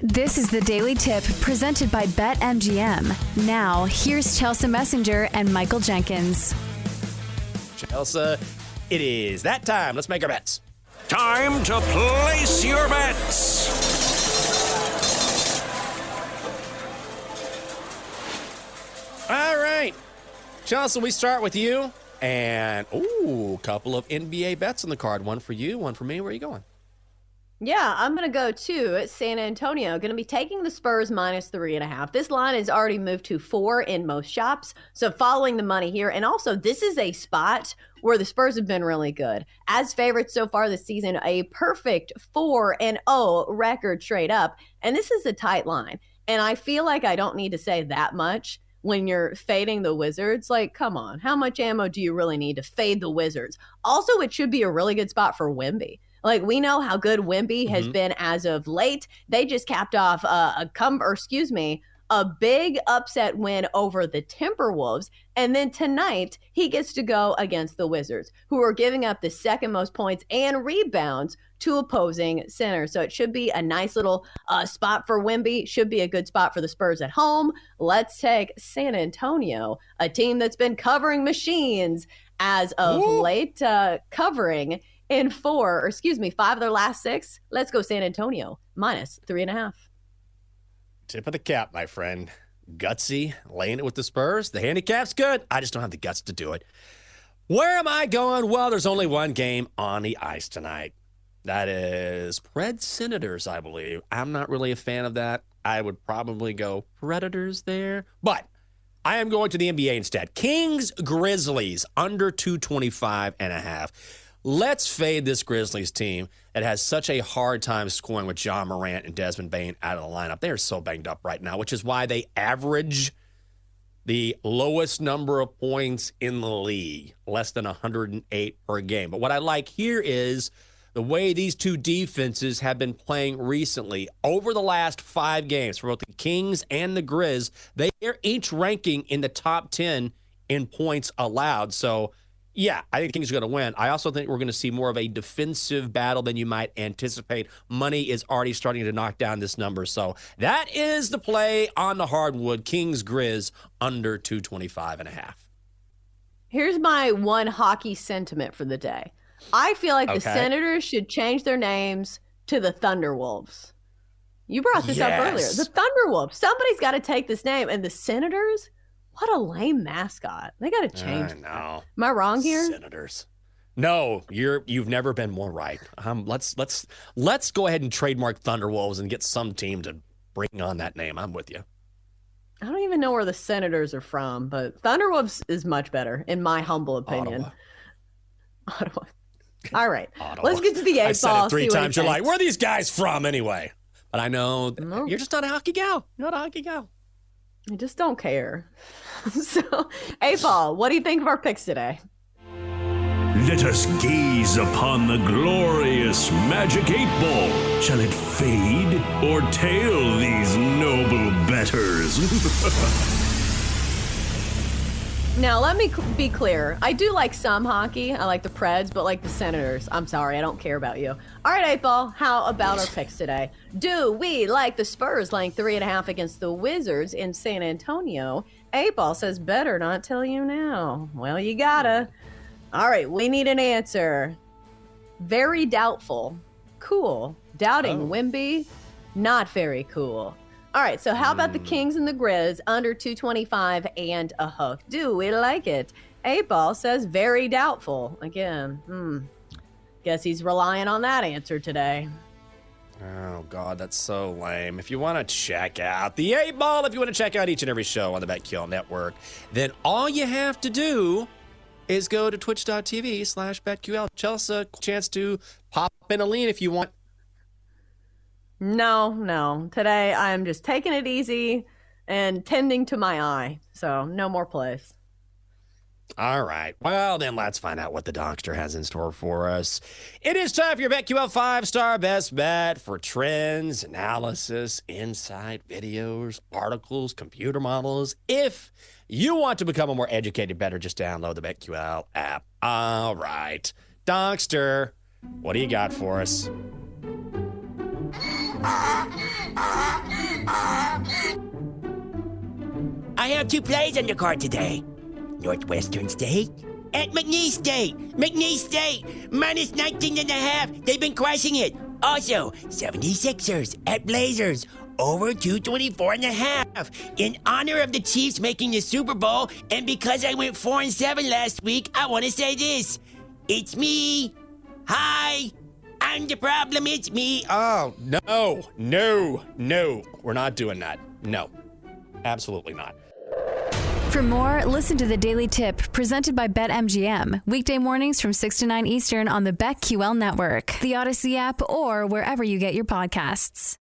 This is the Daily Tip presented by BetMGM. Now, here's Chelsea Messenger and Michael Jenkins. Chelsea, it is that time. Let's make our bets. Time to place your bets. All right. Chelsea, we start with you. And, ooh, a couple of NBA bets on the card. One for you, one for me. Where are you going? Yeah, I'm going to go to San Antonio. Going to be taking the Spurs minus three and a half. This line has already moved to four in most shops. So following the money here. And also, this is a spot where the Spurs have been really good. As favorites so far this season, a perfect 4 and 0 record straight up. And this is a tight line. And I feel like I don't need to say that much when you're fading the Wizards. Like, come on, how much ammo do you really need to fade the Wizards? Also, it should be a really good spot for Wemby. Like we know how good Wemby has mm-hmm. been as of late. They just capped off uh, a come, or excuse me, a big upset win over the Timberwolves. And then tonight, he gets to go against the Wizards, who are giving up the second most points and rebounds to opposing centers. So it should be a nice little uh, spot for Wemby, Should be a good spot for the Spurs at home. Let's take San Antonio, a team that's been covering machines as of Ooh. late, uh, covering in four, or excuse me, five of their last six. Let's go San Antonio minus three and a half. Tip of the cap, my friend. Gutsy, laying it with the Spurs. The handicap's good. I just don't have the guts to do it. Where am I going? Well, there's only one game on the ice tonight. That is Preds Senators, I believe. I'm not really a fan of that. I would probably go Predators there. But I am going to the NBA instead. Kings Grizzlies under 225 and a half. Let's fade this Grizzlies team that has such a hard time scoring with Ja Morant and Desmond Bane out of the lineup. They are so banged up right now, which is why they average the lowest number of points in the league, less than 108 per game. But what I like here is the way these two defenses have been playing recently over the last five games for both the Kings and the Grizz. They are each ranking in the top 10 in points allowed. So yeah, I think Kings are going to win. I also think we're going to see more of a defensive battle than you might anticipate. Money is already starting to knock down this number. So that is the play on the hardwood. Kings Grizz under 225 and a half. Here's my one hockey sentiment for the day. I feel like okay. the Senators should change their names to the Thunderwolves. You brought this yes. up earlier. The Thunderwolves. Somebody's got to take this name. And the Senators, what a lame mascot. They got to change. I know. Am I wrong here? Senators. No, you're you've never been more right. Um, let's let's let's go ahead and trademark Thunderwolves and get some team to bring on that name. I'm with you. I don't even know where the Senators are from, but Thunderwolves is much better, in my humble opinion. Ottawa. Ottawa. All right, Ottawa. let's get to the eight I said. It three times. You're like, where are these guys from anyway? But I know you're just not a hockey gal. You're not a hockey gal. I just don't care. so, Paul, what do you think of our picks today? Let us gaze upon the glorious magic eight ball. Shall it fade or tail these noble betters? Now, let me be clear. I do like some hockey. I like the Preds, but like the Senators. I'm sorry, I don't care about you. All right, Eight Ball, how about our picks today? Do we like the Spurs laying three and a half against the Wizards in San Antonio? Eight Ball says, better not tell you now. Well, you gotta. All right, we need an answer. Very doubtful. Cool. Doubting oh. Wemby. Not very cool. All right, so how about the hmm. Kings and the Grizz under 225 and a hook? Do we like it? Eight Ball says very doubtful. Again, hmm. Guess he's relying on that answer today. Oh, God, that's so lame. If you want to check out the Eight Ball, if you want to check out each and every show on the BetQL network, then all you have to do is go to twitch.tv slash BetQL. Chelsea, chance to pop in a lean if you want. No, no. Today I'm just taking it easy and tending to my eye. So no more plays. All right. Well, then let's find out what the doctor has in store for us. It is time for your BetQL five star best bet for trends, analysis, insight, videos, articles, computer models. If you want to become a more educated better, just download the BetQL app. All right. Doctor, what do you got for us? I have two plays on the card today Northwestern State at McNeese State. McNeese State, minus 19 and a half. They've been crushing it. Also, 76ers at Blazers, over 224 and a half. In honor of the Chiefs making the Super Bowl, and because I went 4 and 7 last week, I want to say this. It's me. Hi. I'm the problem. It's me. Oh, no, no, no. We're not doing that. No, absolutely not. For more, listen to the Daily Tip presented by BetMGM. Weekday mornings from 6 to 9 Eastern on the BetQL network, the Audacy app, or wherever you get your podcasts.